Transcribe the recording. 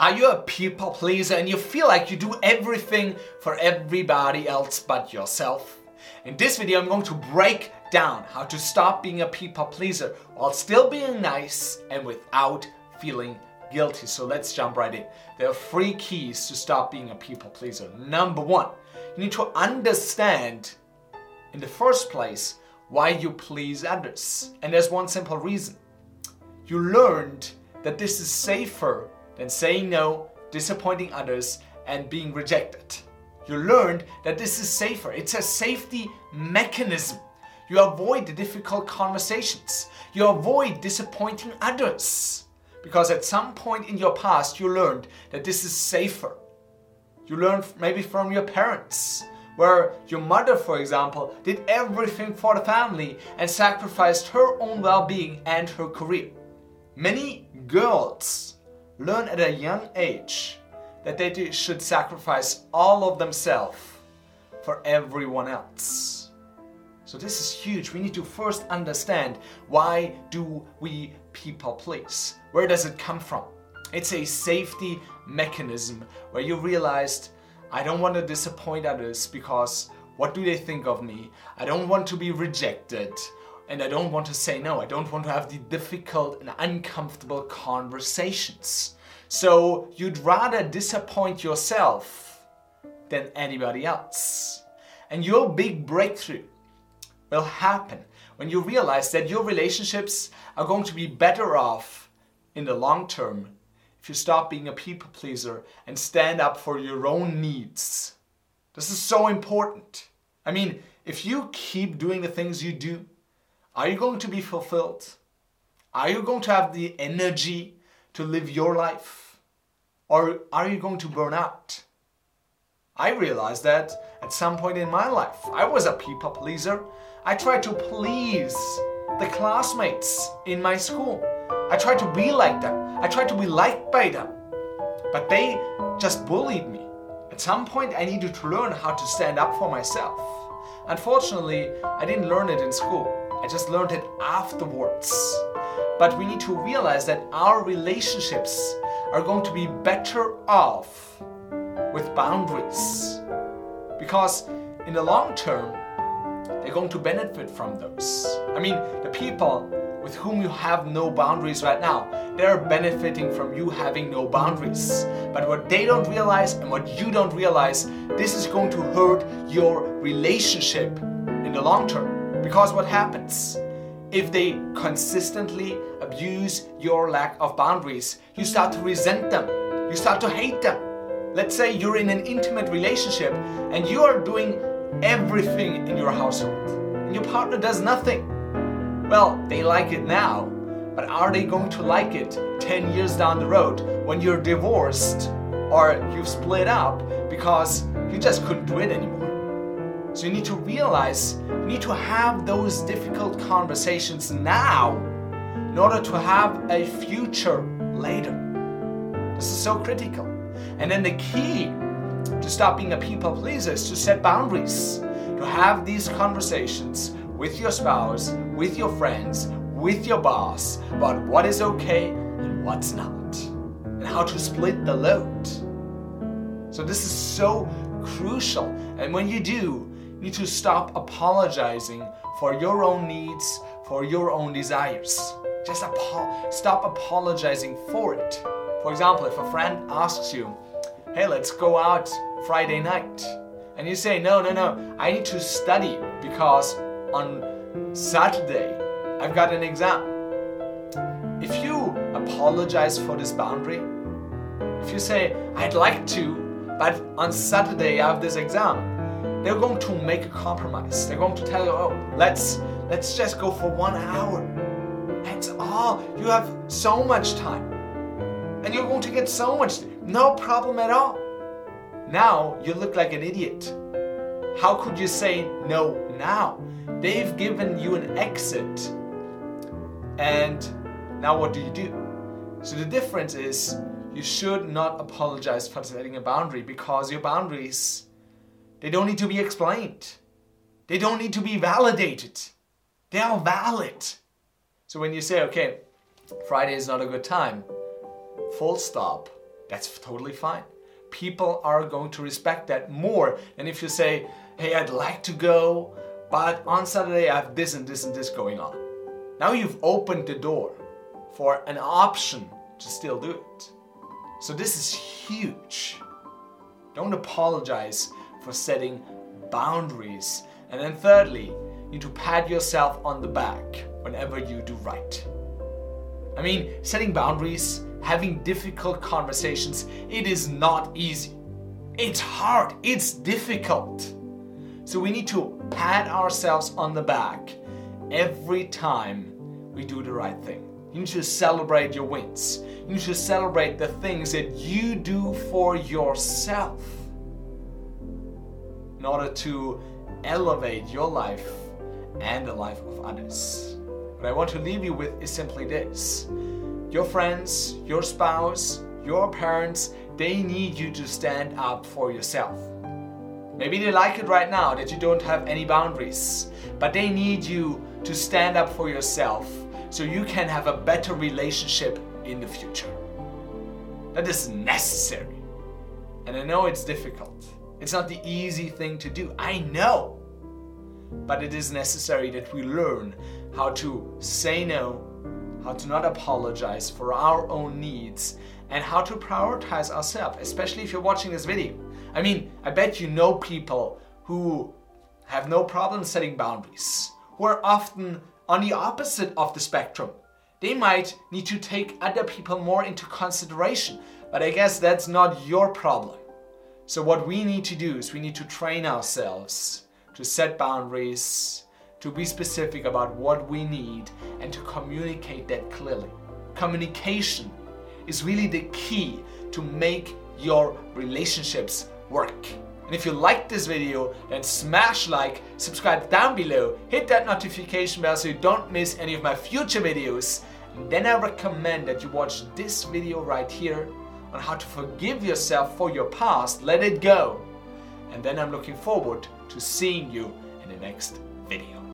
Are you a people pleaser and you feel like you do everything for everybody else but yourself? In this video, I'm going to break down how to stop being a people pleaser while still being nice and without feeling guilty. So let's jump right in. There are three keys to stop being a people pleaser. Number one, you need to understand in the first place why you please others. And there's one simple reason. You learned that this is safer than saying no, disappointing others, and being rejected. You learned that this is safer. It's a safety mechanism. You avoid the difficult conversations. You avoid disappointing others. Because at some point in your past, you learned that this is safer. You learned maybe from your parents, where your mother, for example, did everything for the family and sacrificed her own well being and her career. Many girls learn at a young age that they should sacrifice all of themselves for everyone else. So this is huge. We need to first understand why do we people please? Where does it come from? It's a safety mechanism where you realized I don't want to disappoint others because what do they think of me? I don't want to be rejected and I don't want to say no. I don't want to have the difficult and uncomfortable conversations. So you'd rather disappoint yourself than anybody else. And your big breakthrough will happen when you realize that your relationships are going to be better off in the long term if you stop being a people pleaser and stand up for your own needs. This is so important. I mean, if you keep doing the things you do, are you going to be fulfilled? Are you going to have the energy to live your life? Or are you going to burn out? I realized that at some point in my life, I was a people pleaser. I tried to please the classmates in my school. I tried to be like them. I tried to be liked by them. But they just bullied me. At some point, I needed to learn how to stand up for myself. Unfortunately, I didn't learn it in school. I just learned it afterwards. But we need to realize that our relationships are going to be better off with boundaries. Because in the long term, they're going to benefit from those. I mean, the people with whom you have no boundaries right now, they're benefiting from you having no boundaries. But what they don't realize and what you don't realize, this is going to hurt your relationship in the long term. Because what happens? If they consistently abuse your lack of boundaries, you start to resent them. You start to hate them. Let's say you're in an intimate relationship and you are doing everything in your household and your partner does nothing. Well, they like it now, but are they going to like it 10 years down the road when you're divorced or you've split up because you just couldn't do it anymore? So you need to realize you need to have those difficult conversations now in order to have a future later. This is so critical. And then the key to stop being a people pleaser is to set boundaries, to have these conversations with your spouse, with your friends, with your boss about what is okay and what's not, and how to split the load. So, this is so crucial. And when you do, you need to stop apologizing for your own needs, for your own desires. Just apo- stop apologizing for it. For example, if a friend asks you, hey, let's go out Friday night, and you say, no, no, no, I need to study because on Saturday I've got an exam. If you apologize for this boundary, if you say, I'd like to, but on Saturday I have this exam, they're going to make a compromise. They're going to tell you, oh, let's let's just go for one hour. That's all. You have so much time. And you're going to get so much no problem at all. Now you look like an idiot. How could you say no now? They've given you an exit. And now what do you do? So the difference is you should not apologize for setting a boundary because your boundaries they don't need to be explained. They don't need to be validated. They are valid. So when you say, okay, Friday is not a good time, full stop, That's totally fine. People are going to respect that more than if you say, hey, I'd like to go, but on Saturday I have this and this and this going on. Now you've opened the door for an option to still do it. So this is huge. Don't apologize for setting boundaries. And then thirdly, you need to pat yourself on the back whenever you do right. I mean, setting boundaries, having difficult conversations, it is not easy. It's hard, it's difficult. So we need to pat ourselves on the back every time we do the right thing. You need to celebrate your wins. You need to celebrate the things that you do for yourself in order to elevate your life and the life of others. What I want to leave you with is simply this your friends, your spouse, your parents, they need you to stand up for yourself. Maybe they like it right now that you don't have any boundaries, but they need you to stand up for yourself so you can have a better relationship in the future. That is necessary. And I know it's difficult. It's not the easy thing to do. I know. But it is necessary that we learn how to say no, how to not apologize for our own needs, and how to prioritize ourselves, especially if you're watching this video. I mean, I bet you know people who have no problem setting boundaries, who are often on the opposite of the spectrum. They might need to take other people more into consideration, but I guess that's not your problem. So, what we need to do is we need to train ourselves to set boundaries, to be specific about what we need, and to communicate that clearly. Communication is really the key to make your relationships work. And if you liked this video, then smash like, subscribe down below, hit that notification bell so you don't miss any of my future videos. And then I recommend that you watch this video right here on how to forgive yourself for your past, let it go. And then I'm looking forward to seeing you in the next video.